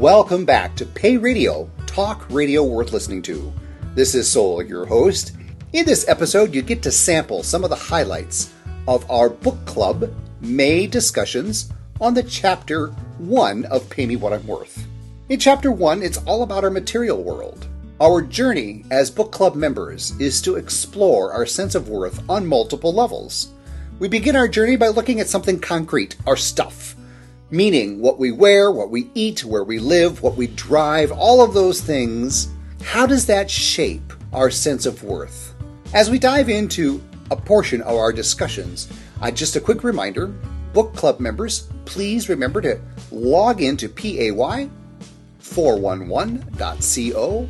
Welcome back to Pay Radio, talk radio worth listening to. This is Soul, your host. In this episode, you get to sample some of the highlights of our book club May discussions on the chapter 1 of Pay Me What I'm Worth. In chapter 1, it's all about our material world. Our journey as book club members is to explore our sense of worth on multiple levels. We begin our journey by looking at something concrete, our stuff. Meaning what we wear, what we eat, where we live, what we drive, all of those things. How does that shape our sense of worth? As we dive into a portion of our discussions, uh, just a quick reminder book club members, please remember to log into pay411.co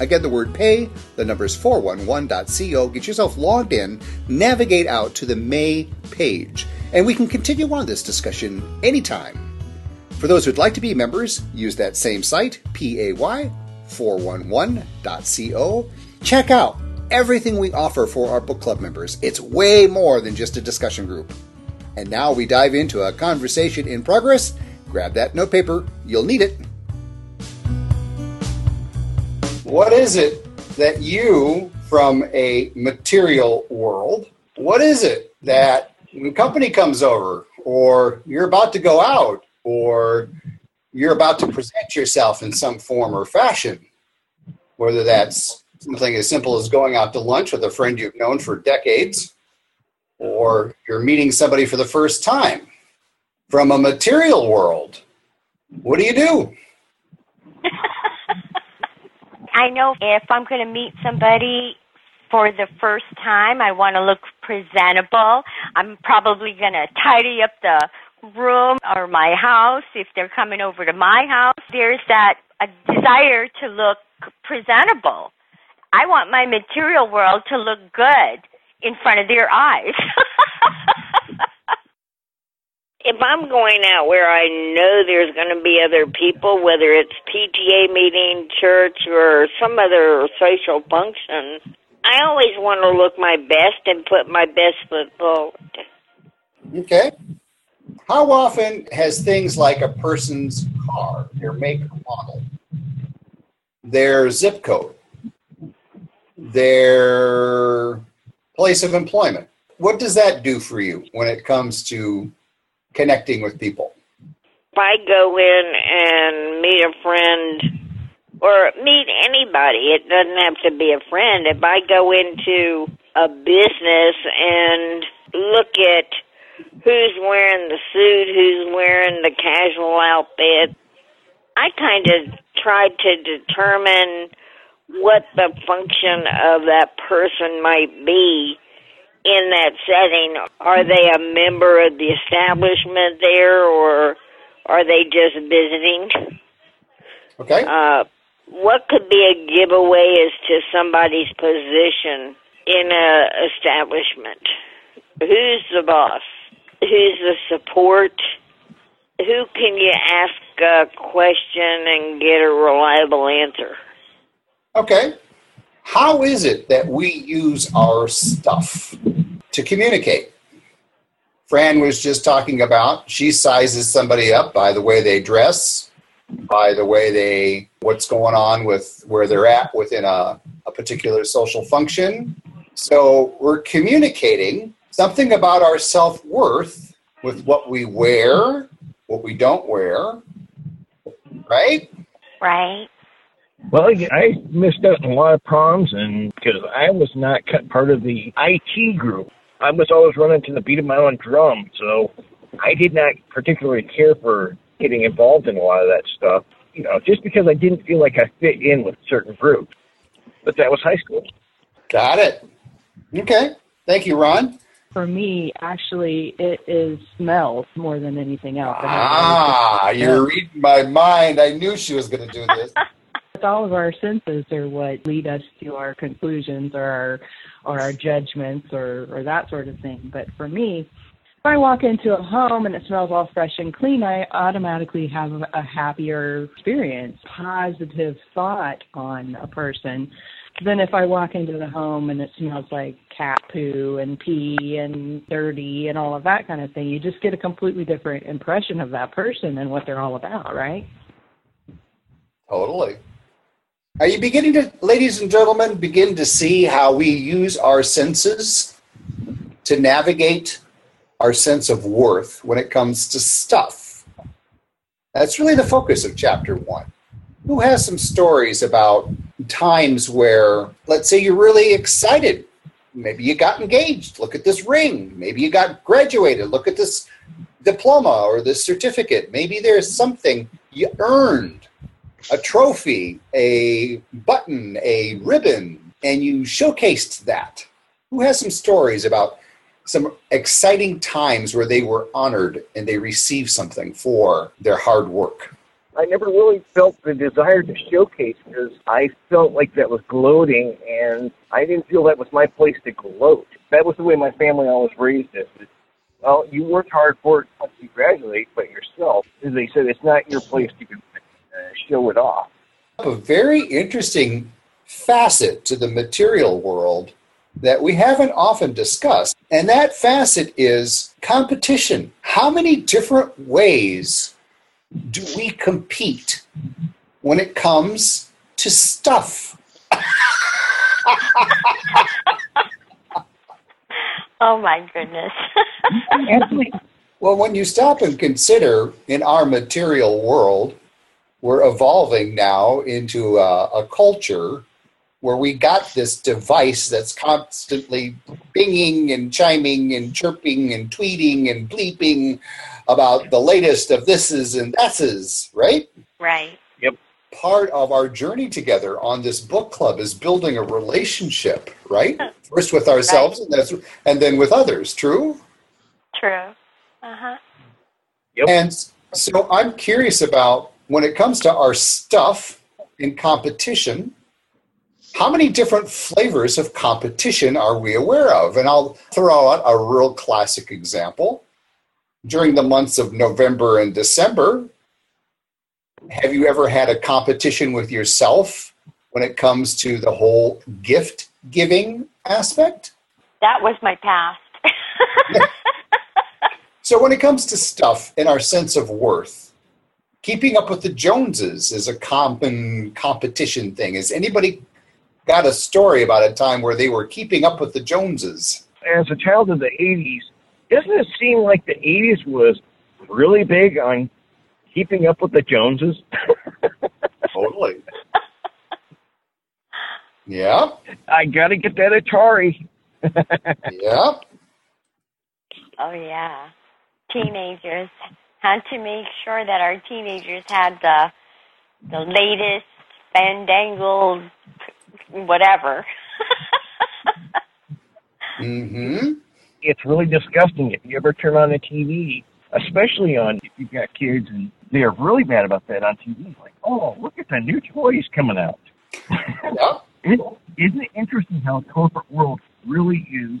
Again, the word pay, the number is 411.co. Get yourself logged in, navigate out to the May page, and we can continue on this discussion anytime. For those who'd like to be members, use that same site, pay411.co. Check out everything we offer for our book club members. It's way more than just a discussion group. And now we dive into a conversation in progress. Grab that notepaper, you'll need it. What is it that you, from a material world, what is it that when company comes over, or you're about to go out, or you're about to present yourself in some form or fashion, whether that's something as simple as going out to lunch with a friend you've known for decades, or you're meeting somebody for the first time. From a material world, what do you do? I know if I'm going to meet somebody for the first time, I want to look presentable. I'm probably going to tidy up the room or my house if they're coming over to my house. There's that a desire to look presentable. I want my material world to look good in front of their eyes. if I'm going out where I know there's going to be other people, whether it's PTA meeting, church, or some other social function, I always want to look my best and put my best foot forward. Okay. How often has things like a person's car, their make model, their zip code, their place of employment, what does that do for you when it comes to connecting with people? If I go in and meet a friend or meet anybody, it doesn't have to be a friend. If I go into a business and look at who's wearing the suit, who's wearing the casual outfit, I kind of try to determine what the function of that person might be in that setting? Are they a member of the establishment there, or are they just visiting? Okay. Uh, what could be a giveaway as to somebody's position in a establishment? Who's the boss? Who's the support? Who can you ask a question and get a reliable answer? Okay. How is it that we use our stuff to communicate? Fran was just talking about she sizes somebody up by the way they dress, by the way they, what's going on with where they're at within a, a particular social function. So we're communicating something about our self worth with what we wear, what we don't wear, right? Right. Well, I missed out on a lot of proms, and because I was not cut part of the IT group, I was always running to the beat of my own drum. So I did not particularly care for getting involved in a lot of that stuff. You know, just because I didn't feel like I fit in with certain groups. But that was high school. Got it. Okay. Thank you, Ron. For me, actually, it is smells more than anything else. Ah, you're reading my mind. I knew she was going to do this. all of our senses are what lead us to our conclusions or our or our judgments or or that sort of thing. But for me, if I walk into a home and it smells all fresh and clean, I automatically have a happier experience, positive thought on a person than if I walk into the home and it smells like cat poo and pee and dirty and all of that kind of thing. You just get a completely different impression of that person and what they're all about, right? Totally. Are you beginning to, ladies and gentlemen, begin to see how we use our senses to navigate our sense of worth when it comes to stuff? That's really the focus of chapter one. Who has some stories about times where, let's say, you're really excited? Maybe you got engaged. Look at this ring. Maybe you got graduated. Look at this diploma or this certificate. Maybe there's something you earned a trophy, a button, a ribbon, and you showcased that. Who has some stories about some exciting times where they were honored and they received something for their hard work? I never really felt the desire to showcase because I felt like that was gloating, and I didn't feel that was my place to gloat. That was the way my family always raised us. Well, you worked hard for it once you graduate, but yourself, as they said, it's not your place to Uh, show it off. A very interesting facet to the material world that we haven't often discussed, and that facet is competition. How many different ways do we compete when it comes to stuff? oh my goodness. well, when you stop and consider in our material world, we're evolving now into a, a culture where we got this device that's constantly binging and chiming and chirping and tweeting and bleeping about the latest of thises and thatses, right? Right. Yep. Part of our journey together on this book club is building a relationship, right? First with ourselves right. and, that's, and then with others, true? True. Uh-huh. Yep. And so I'm curious about when it comes to our stuff in competition, how many different flavors of competition are we aware of? And I'll throw out a real classic example. During the months of November and December, have you ever had a competition with yourself when it comes to the whole gift giving aspect? That was my past. so, when it comes to stuff and our sense of worth, keeping up with the Joneses is a common competition thing. Has anybody got a story about a time where they were keeping up with the Joneses? As a child of the 80s, doesn't it seem like the 80s was really big on keeping up with the Joneses? totally. Yeah. I got to get that Atari. yeah. Oh, yeah. Teenagers had to make sure that our teenagers had the the latest fandangled whatever. mm-hmm. It's really disgusting if you ever turn on the TV, especially on if you've got kids and they're really bad about that on TV. Like, oh, look at the new toys coming out. yeah. It, isn't it interesting how the corporate world really is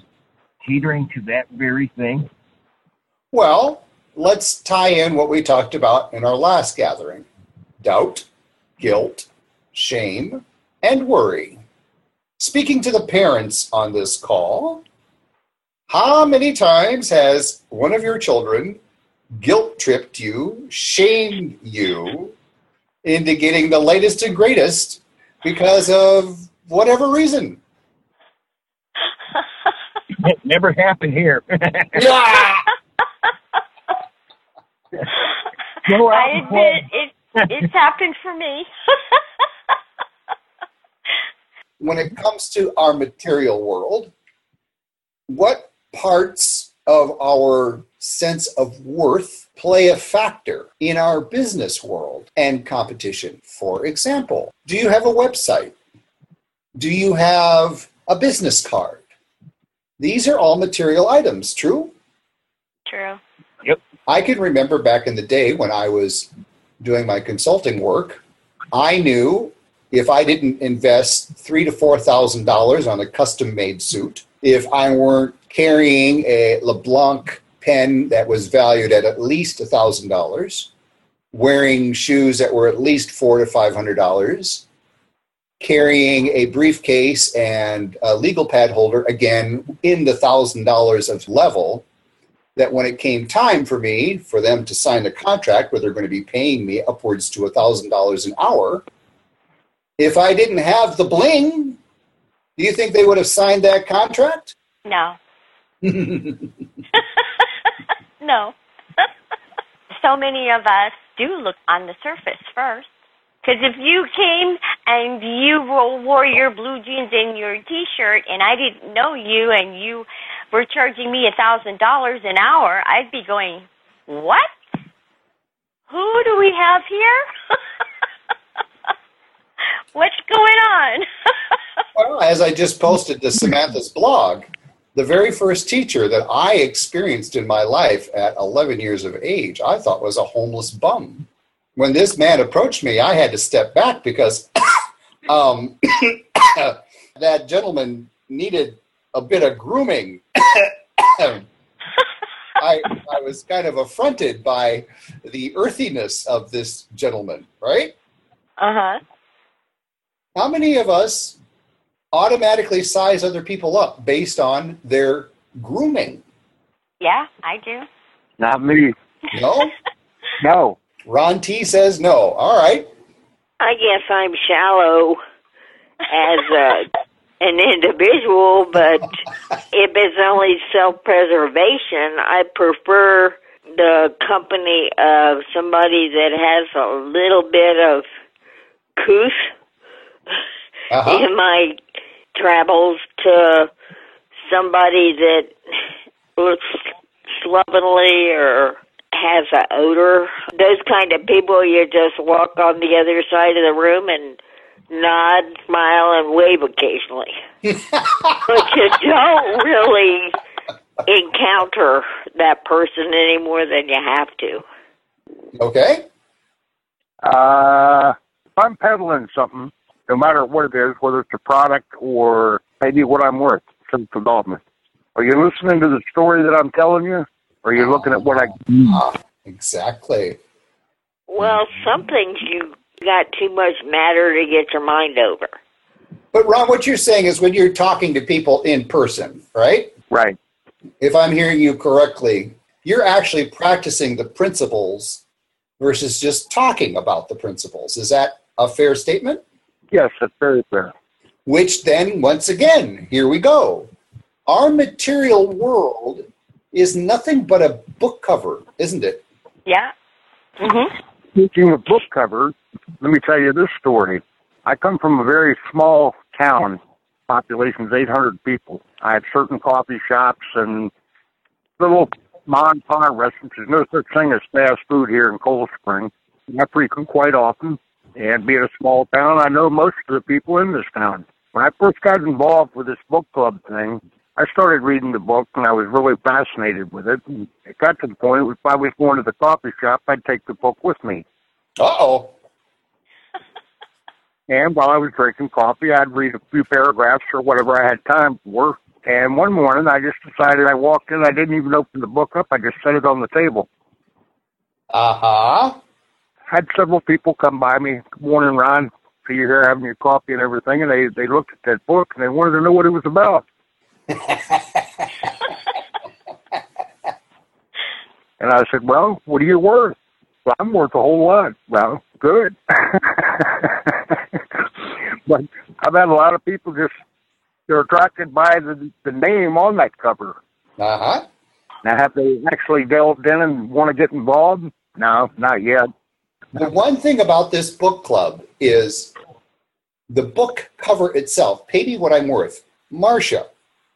catering to that very thing? Well, let's tie in what we talked about in our last gathering doubt, guilt, shame, and worry. Speaking to the parents on this call, how many times has one of your children guilt tripped you, shamed you into getting the latest and greatest because of whatever reason? It never happened here. yeah. I admit it, it's happened for me. when it comes to our material world, what parts of our sense of worth play a factor in our business world and competition? For example, do you have a website? Do you have a business card? These are all material items, true? True. I can remember back in the day when I was doing my consulting work, I knew if I didn't invest three to four thousand dollars on a custom made suit, if I weren't carrying a LeBlanc pen that was valued at at least a thousand dollars, wearing shoes that were at least four to five hundred dollars, carrying a briefcase and a legal pad holder again in the thousand dollars of level that when it came time for me for them to sign a contract where they're going to be paying me upwards to $1,000 an hour, If I didn't have the bling, do you think they would have signed that contract? No. no. so many of us do look on the surface first. Because if you came and you wore your blue jeans and your T-shirt, and I didn't know you, and you were charging me a thousand dollars an hour, I'd be going, "What? Who do we have here? What's going on?" well, as I just posted to Samantha's blog, the very first teacher that I experienced in my life at 11 years of age, I thought was a homeless bum when this man approached me, I had to step back because um, that gentleman needed a bit of grooming. I, I was kind of affronted by the earthiness of this gentleman, right? Uh huh. How many of us automatically size other people up based on their grooming? Yeah, I do. Not me. No? No. Ron T says no. All right. I guess I'm shallow as a, an individual, but if it's only self-preservation, I prefer the company of somebody that has a little bit of couth Uh-huh. in my travels to somebody that looks slovenly or has an odor. Those kind of people, you just walk on the other side of the room and nod, smile, and wave occasionally. but you don't really encounter that person any more than you have to. Okay. Uh, if I'm peddling something, no matter what it is, whether it's a product or maybe what I'm worth, some development. Are you listening to the story that I'm telling you? Or are you looking at what I Ah, exactly. Well, some things you got too much matter to get your mind over. But Ron, what you're saying is when you're talking to people in person, right? right? If I'm hearing you correctly, you're actually practicing the principles versus just talking about the principles. Is that a fair statement? Yes, that's very fair. Which then, once again, here we go. Our material world is nothing but a book cover, isn't it? Yeah. Mhm. Speaking of book covers, let me tell you this story. I come from a very small town, population's 800 people. I had certain coffee shops and little mom and pop restaurants. There's no such thing as fast food here in Cold Spring. I frequent quite often, and being a small town, I know most of the people in this town. When I first got involved with this book club thing, I started reading the book and I was really fascinated with it. And it got to the point where if I was going to the coffee shop, I'd take the book with me. Uh oh. And while I was drinking coffee, I'd read a few paragraphs or whatever I had time for. And one morning, I just decided I walked in. I didn't even open the book up. I just set it on the table. Uh huh. Had several people come by me. Good morning, Ron. See you here having your coffee and everything. And they they looked at that book and they wanted to know what it was about. and I said, "Well, what are you worth?" Well, I'm worth a whole lot. Well, good. but I've had a lot of people just they're attracted by the the name on that cover. Uh huh. Now, have they actually delved in and want to get involved? No, not yet. The one thing about this book club is the book cover itself. Pay me what I'm worth. Marcia,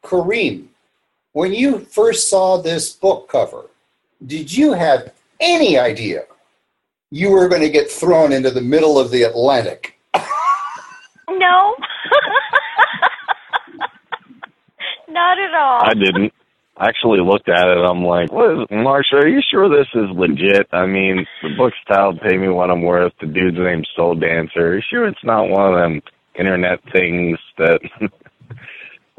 Kareem, when you first saw this book cover, did you have any idea you were going to get thrown into the middle of the Atlantic? No. Not at all. I didn't. I actually looked at it. I'm like, what is, Marcia, are you sure this is legit? I mean, the book's titled Pay Me What I'm Worth. The dude's name's Soul Dancer. Are you sure it's not one of them internet things that.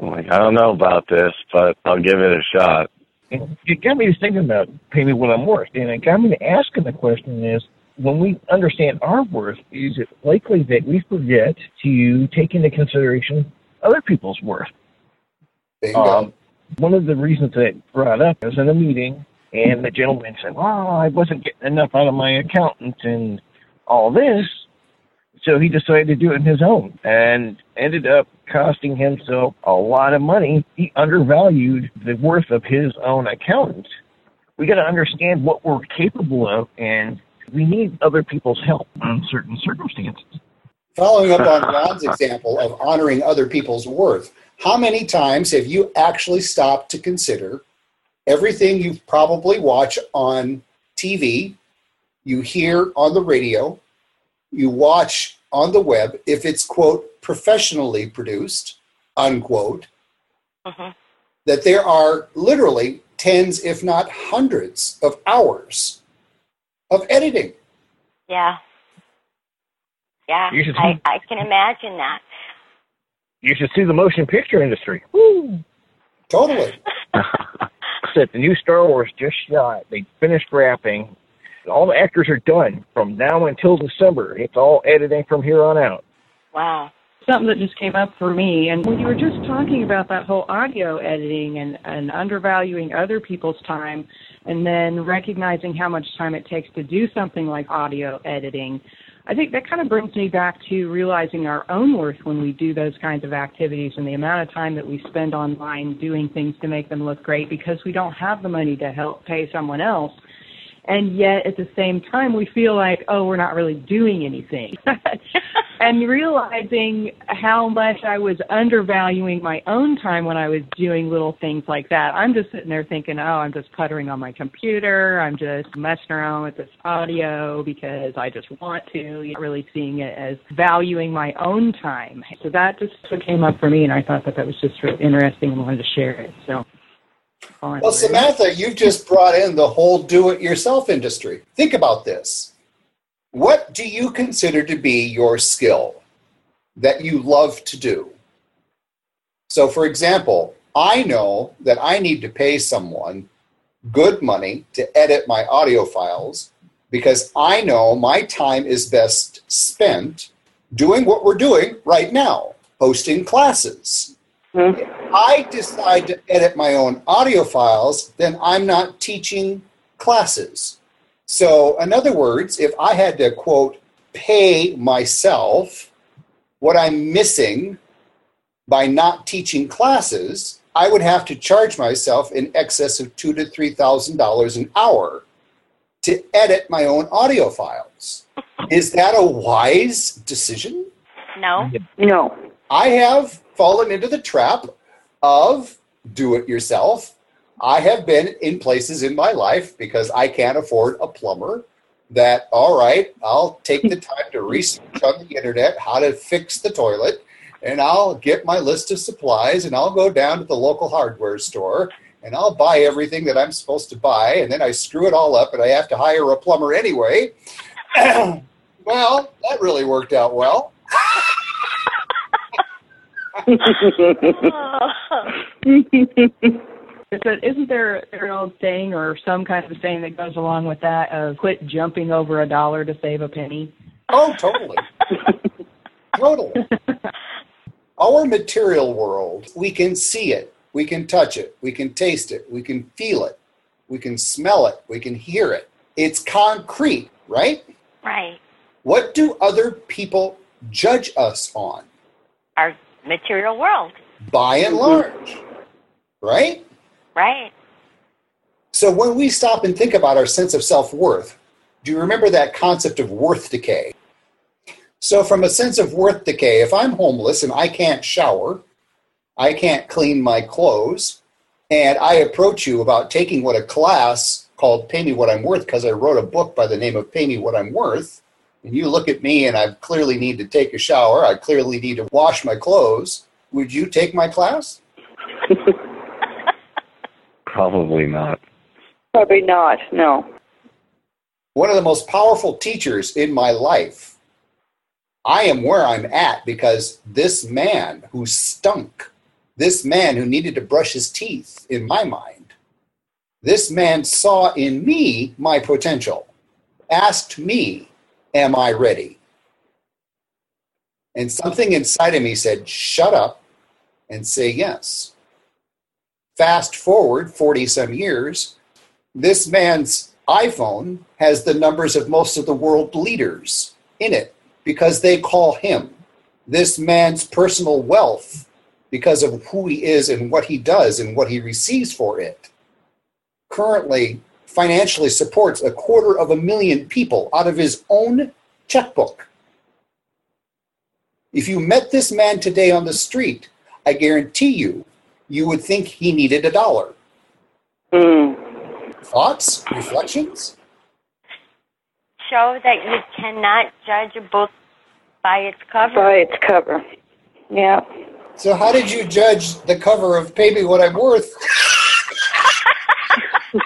I'm like, I don't know about this, but I'll give it a shot. And it got me thinking about pay me what I'm worth. And it got me to asking the question is, when we understand our worth, is it likely that we forget to take into consideration other people's worth? Um, one of the reasons that I brought up was in a meeting, and the gentleman said, "Well, I wasn't getting enough out of my accountant and all this." So he decided to do it on his own and ended up costing himself a lot of money. He undervalued the worth of his own accountant. We got to understand what we're capable of and we need other people's help in certain circumstances. Following up on Ron's example of honoring other people's worth, how many times have you actually stopped to consider everything you probably watch on TV, you hear on the radio, you watch on the web, if it's, quote, professionally produced, unquote, Mhm. that there are literally tens, if not hundreds, of hours of editing. Yeah. Yeah. You should I, I can imagine that. You should see the motion picture industry. Woo! Totally. Said the new Star Wars just shot. They finished wrapping. All the actors are done from now until December. It's all editing from here on out. Wow. Something that just came up for me. And when you were just talking about that whole audio editing and, and undervaluing other people's time and then recognizing how much time it takes to do something like audio editing i think that kind of brings me back to realizing our own worth when we do those kinds of activities and the amount of time that we spend online doing things to make them look great because we don't have the money to help pay someone else and yet at the same time we feel like oh we're not really doing anything. And realizing how much i was undervaluing my own time when i was doing little things like that. I'm just sitting there thinking oh i'm just puttering on my computer. I'm just messing around with this audio because i just want to you not really seeing it as valuing my own time. So that just came up for me and i thought that that was just really interesting and wanted to share it. So Well, Samantha, you've just brought in the whole do it yourself industry. Think about this. What do you consider to be your skill that you love to do? So, for example, I know that I need to pay someone good money to edit my audio files because I know my time is best spent doing what we're doing right now hosting classes. If I decide to edit my own audio files, then I'm not teaching classes. So, in other words, if I had to quote, pay myself what I'm missing by not teaching classes, I would have to charge myself in excess of two to three thousand dollars an hour to edit my own audio files. Is that a wise decision? No. No. I have fallen into the trap of do it yourself. I have been in places in my life because I can't afford a plumber that, all right, I'll take the time to research on the internet how to fix the toilet and I'll get my list of supplies and I'll go down to the local hardware store and I'll buy everything that I'm supposed to buy and then I screw it all up and I have to hire a plumber anyway. well, that really worked out well. Is it, isn't there an old saying or some kind of saying that goes along with that of quit jumping over a dollar to save a penny? Oh, totally. totally. Our material world, we can see it, we can touch it, we can taste it, we can feel it, we can smell it, we can hear it. It's concrete, right? right. What do other people judge us on? Our material world. By and large, right? Right. So when we stop and think about our sense of self worth, do you remember that concept of worth decay? So, from a sense of worth decay, if I'm homeless and I can't shower, I can't clean my clothes, and I approach you about taking what a class called Pay Me What I'm Worth, because I wrote a book by the name of Pay Me What I'm Worth, and you look at me and I clearly need to take a shower, I clearly need to wash my clothes, would you take my class? Probably not. Probably not. No. one of the most powerful teachers in my life. I am where I'm at because this man who stunk, this man who needed to brush his teeth, in my mind, this man saw in me my potential, asked me, Am I ready? And something inside of me said, Shut up and say yes. Fast forward 40 some years, this man's iPhone has the numbers of most of the world leaders in it. because they call him. This man's personal wealth, because of who he is and what he does and what he receives for it, currently financially supports a quarter of a million people out of his own checkbook. If you met this man today on the street, I guarantee you, you would think he needed a dollar. Mm. Thoughts? Reflections? Show that you cannot judge a book by its cover. By its cover. Yeah. So, how did you judge the cover of Pay Me What I'm Worth?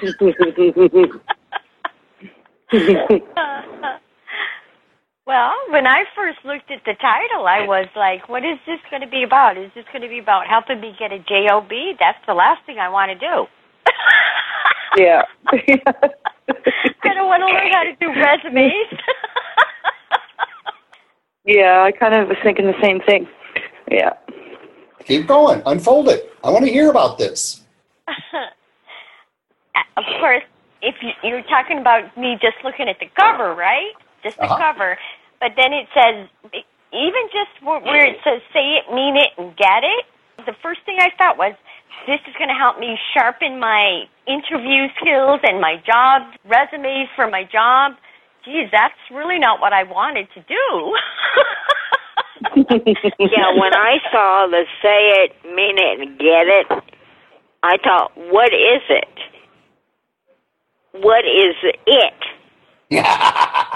well, when I first looked at the title, I was like, what is this going to be about? Is this going to be about helping me get a JOB? That's the last thing I want to do. yeah. I don't want to learn how to do resumes. yeah, I kind of was thinking the same thing. Yeah. Keep going. Unfold it. I want to hear about this. Of course, if you, you're talking about me just looking at the cover, right? Just the Uh-huh. cover. But then it says, even just where where it says say it, mean it, and get it, the first thing I thought was, this is going to help me sharpen my interview skills and my job resumes for my job. Geez, that's really not what I wanted to do. Yeah, when I saw the say it, mean it, and get it, I thought, what is it? What is it?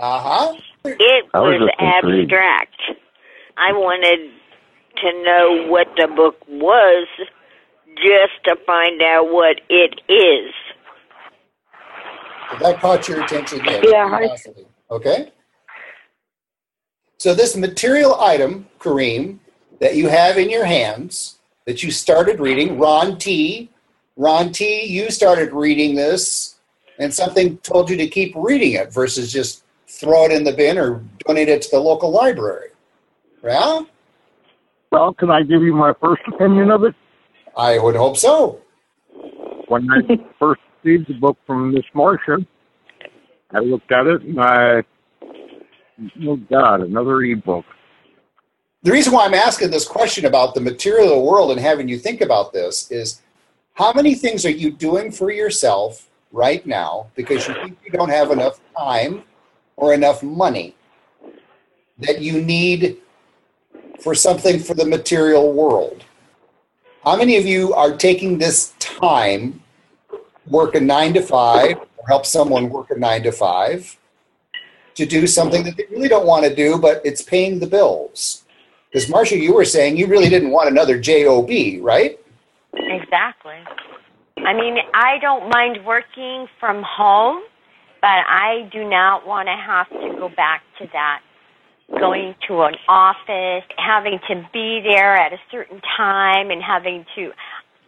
Uh huh. It I was was just intrigued. abstract. I wanted to know what the book was just to find out what it is. That caught your attention. Yes. Yeah, Okay. So this material item, Kareem, that you have in your hands, that you started reading, Ron T. Ron T. You started reading this, and something told you to keep reading it versus just throw it in the bin or donate it to the local library. Yeah, Well, can I give you my first opinion of it? I would hope so. When I first received the book from Miss Marcia, I looked at it and I, oh God, another ebook. The reason why I'm asking this question about the material world and having you think about this is how many things are you doing for yourself right now because you think you don't have enough time or enough money that you need for something for the material world? How many of you are taking this time, work a nine to five, or help someone work a nine to five, to do something that they really don't want to do, but it's paying the bills? Because Marcia, you were saying you really didn't want another job, right? Exactly. I mean, I don't mind working from home, but I do not want to have to go back to that. Going to an office, having to be there at a certain time, and having to.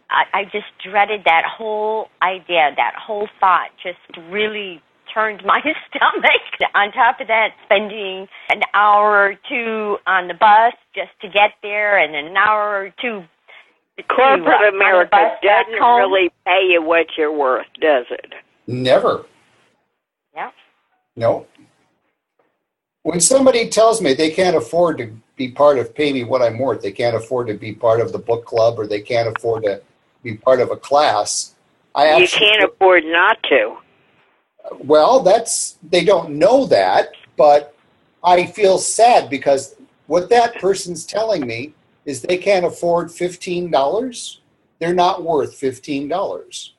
I, I just dreaded that whole idea, that whole thought just really turned my stomach. On top of that, spending an hour or two on the bus just to get there, and an hour or two to, uh, Corporate America doesn't really pay you what you're worth, does it? Never. Yeah. No. When somebody tells me they can't afford to be part of Pay Me What I'm Worth, they can't afford to be part of the book club, or they can't afford to be part of a class, I You can't afford not to. Well, that's they don't know that, but I feel sad because what that person's telling me is they can't afford fifteen dollars. They're not worth fifteen dollars.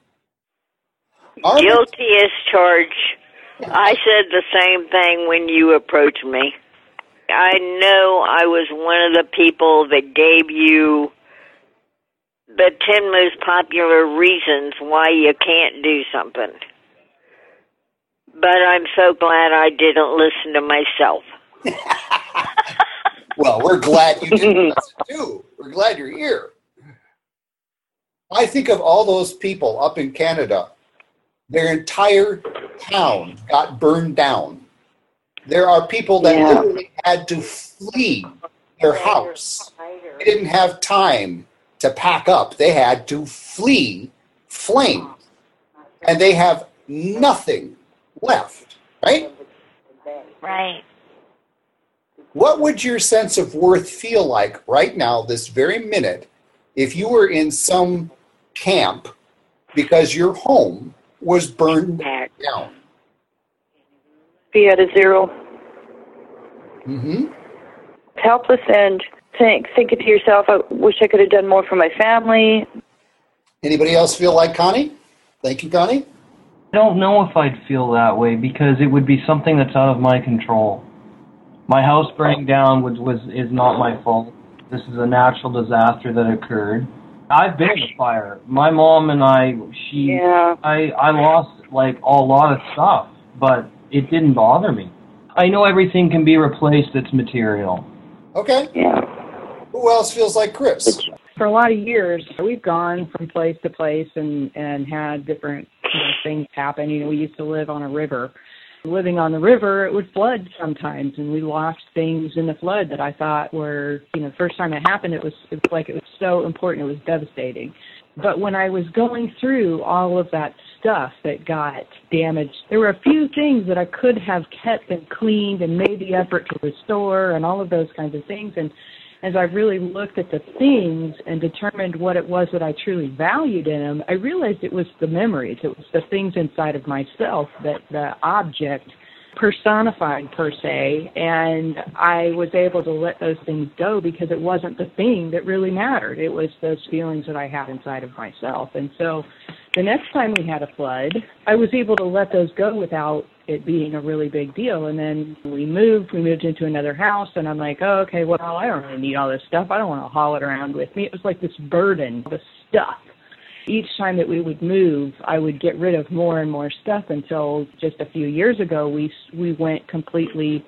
Guilty as charged. I said the same thing when you approached me. I know I was one of the people that gave you the 10 most popular reasons why you can't do something. But I'm so glad I didn't listen to myself. Well, we're glad you didn't listen too. We're glad you're here. I think of all those people up in Canada. Their entire town got burned down. There are people that Yeah. literally had to flee their house. They didn't have time to pack up. They had to flee flames. And they have nothing left Right? Right. What would your sense of worth feel like right now, this very minute, if you were in some camp because your home was burned down? Be at a 0 Mm-hmm. Helpless and think, thinking to yourself, I wish I could have done more for my family. Anybody else feel like Connie? Thank you, Connie. I don't know if I'd feel that way because it would be something that's out of my control. My house burning down was, was is not my fault. This is a natural disaster that occurred. I've been in a fire. My mom and I, she, Yeah. I, I lost like a lot of stuff, but it didn't bother me. I know everything can be replaced that's material. Okay. Yeah. Who else feels like Chris? For a lot of years, we've gone from place to place and and had different you know, things happen. You know, we used to live on a river. Living on the river, it would flood sometimes, and we lost things in the flood that I thought were, you know, the first time it happened, it was, it was like it was so important, it was devastating. But when I was going through all of that stuff that got damaged, there were a few things that I could have kept and cleaned and made the effort to restore and all of those kinds of things. And as I really looked at the things and determined what it was that I truly valued in them, I realized it was the memories. It was the things inside of myself that the object personified per se and I was able to let those things go because it wasn't the thing that really mattered. It was those feelings that I had inside of myself. And so the next time we had a flood, I was able to let those go without it being a really big deal. And then we moved, we moved into another house, and I'm like, oh, okay, well, I don't really need all this stuff. I don't want to haul it around with me. It was like this burden, the stuff. Each time that we would move, I would get rid of more and more stuff until just a few years ago, we we went completely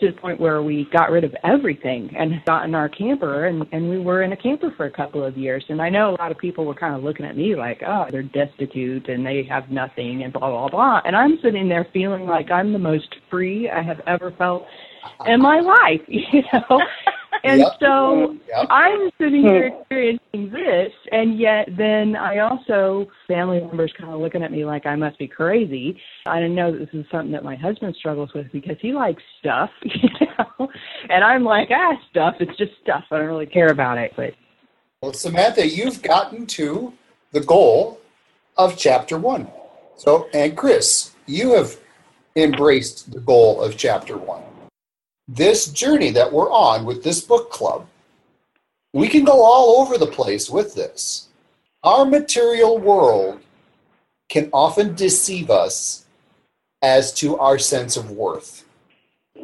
to the point where we got rid of everything and got in our camper and, and we were in a camper for a couple of years. And I know a lot of people were kind of looking at me like, oh, they're destitute and they have nothing and blah, blah, blah. And I'm sitting there feeling like I'm the most free I have ever felt in my life, you know? And Yep. so Yep. I'm sitting here experiencing this, and yet then I also family members kind of looking at me like I must be crazy. I didn't know that this is something that my husband struggles with because he likes stuff, you know, and I'm like ah stuff. It's just stuff. I don't really care about it, but Well, Samantha, you've gotten to the goal of chapter one. So, and Chris, you have embraced the goal of chapter one. This journey that we're on with this book club, we can go all over the place with this. Our material world can often deceive us as to our sense of worth.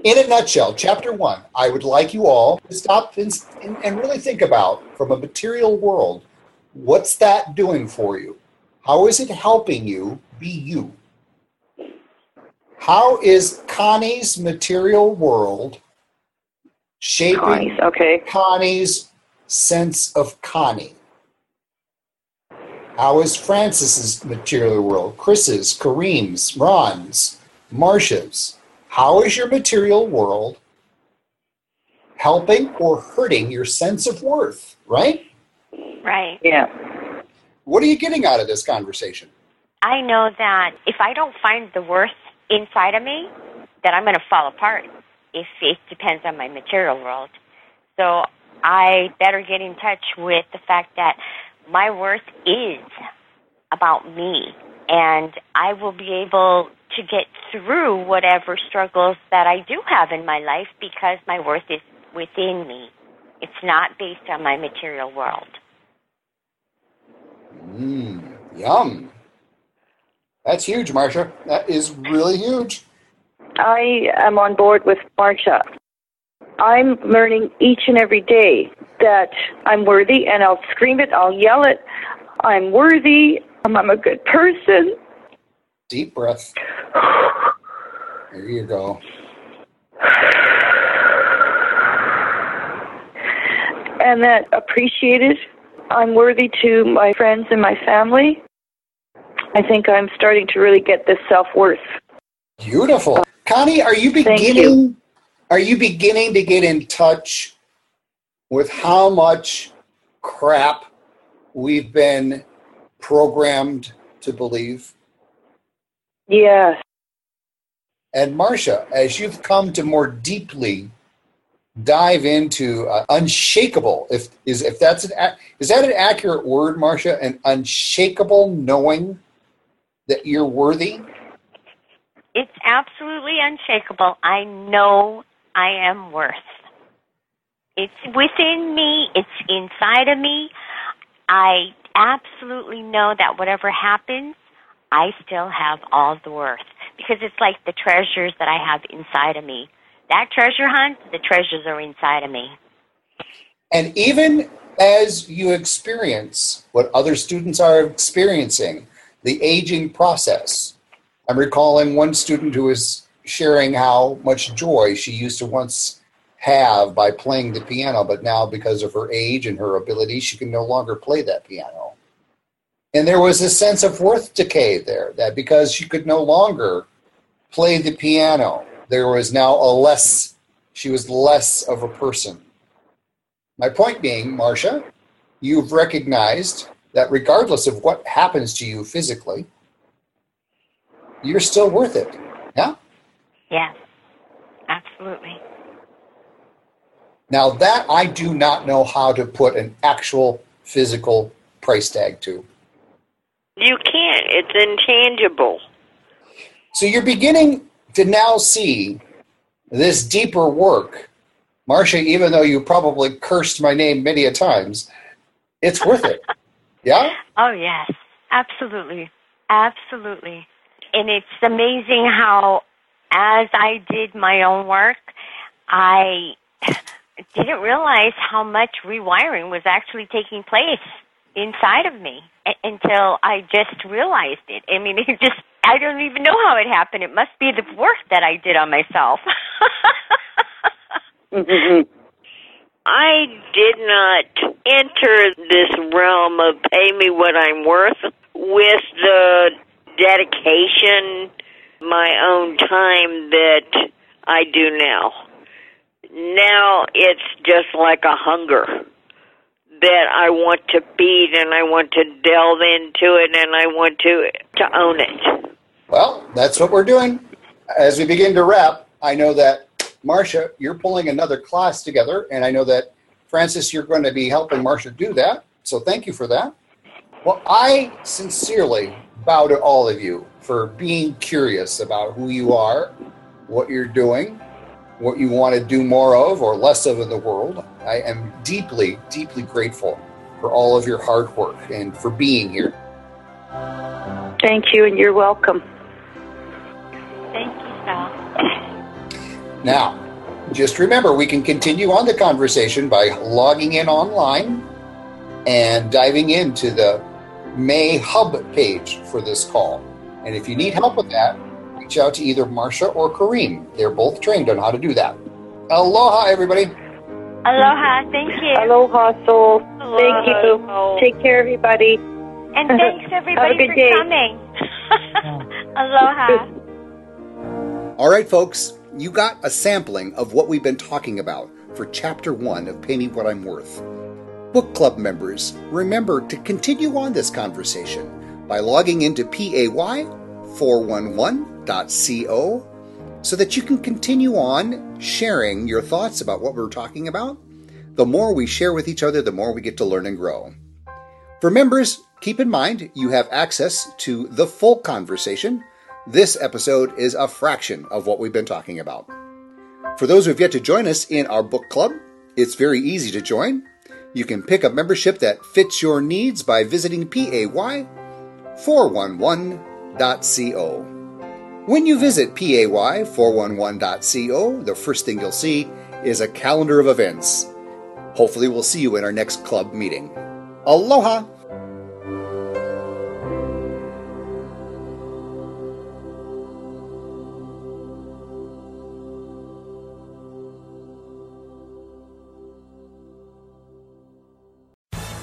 In a nutshell, chapter one, I would like you all to stop and, and really think about from a material world what's that doing for you? How is it helping you be you? How is Connie's material world shaping Connie's, okay. Connie's sense of Connie? How is Francis's material world? Chris's, Kareem's, Ron's, Marcia's? How is your material world helping or hurting your sense of worth? Right? Right. Yeah. What are you getting out of this conversation? I know that if I don't find the worth inside of me, that I'm going to fall apart if it depends on my material world. So I better get in touch with the fact that my worth is about me and I will be able to get through whatever struggles that I do have in my life because my worth is within me. It's not based on my material world. Mmm, yum. That's huge, Marcia. That is really huge. I am on board with Marcia. I'm learning each and every day that I'm worthy, and I'll scream it, I'll yell it. I'm worthy. I'm, I'm a good person. Deep breath. There you go. And that appreciated. I'm worthy to my friends and my family. I think I'm starting to really get this self worth. Beautiful. Connie, are you beginning are you beginning to get in touch with how much crap we've been programmed to believe? Yes. And Marcia, as you've come to more deeply dive into uh, unshakable, if is if that's an is that an accurate word, Marcia? An unshakable knowing that you're worthy. It's absolutely unshakable. I know I am worth. It's within me. It's inside of me. I absolutely know that whatever happens, I still have all the worth because it's like the treasures that I have inside of me. That treasure hunt, the treasures are inside of me. And even as you experience what other students are experiencing, the aging process. I'm recalling one student who was sharing how much joy she used to once have by playing the piano, but now because of her age and her ability, she can no longer play that piano. And there was a sense of worth decay there, that because she could no longer play the piano, there was now a less, she was less of a person. My point being, Marcia, you've recognized that regardless of what happens to you physically, you're still worth it. Yeah? Yes, absolutely. Now, that I do not know how to put an actual physical price tag to. You can't. It's intangible. So you're beginning to now see this deeper work. Marcia, even though you probably cursed my name many a times, it's worth it. Yeah? Oh, yes, absolutely. Absolutely. And it's amazing how, as I did my own work, I didn't realize how much rewiring was actually taking place inside of me until I just realized it. I mean, it just, I don't even know how it happened. It must be the work that I did on myself. Mm-hmm. I did not enter this realm of pay me what I'm worth with the dedication, my own time that I do now. Now it's just like a hunger that I want to feed and I want to delve into it and I want to to own it. Well, that's what we're doing. As we begin to wrap, I know that Marcia, you're pulling another class together, and I know that Francis, you're going to be helping Marcia do that. So thank you for that. Well, I sincerely bow to all of you for being curious about who you are, what you're doing, what you want to do more of or less of in the world. I am deeply, deeply grateful for all of your hard work and for being here. Thank you, and you're welcome. Thank you, Sal. Now, just remember we can continue on the conversation by logging in online and diving into the May Hub page for this call. And if you need help with that, reach out to either Marcia or Kareem. They're both trained on how to do that. Aloha, everybody. Aloha. Thank you. Aloha, soul. Thank Aloha. you. Take care, everybody. And thanks everybody for day. coming. Aloha. All right, folks, you got a sampling of what we've been talking about for Chapter 1 of Pay Me What I'm Worth. Book Club members, remember to continue on this conversation by logging into pay411.co so that you can continue on sharing your thoughts about what we're talking about. The more we share with each other, the more we get to learn and grow. For members, keep in mind you have access to the full conversation. This episode is a fraction of what we've been talking about. For those who have yet to join us in our book club, it's very easy to join. You can pick a membership that fits your needs by visiting pay411.co. When you visit pay411.co, the first thing you'll see is a calendar of events. Hopefully, we'll see you in our next club meeting. Aloha!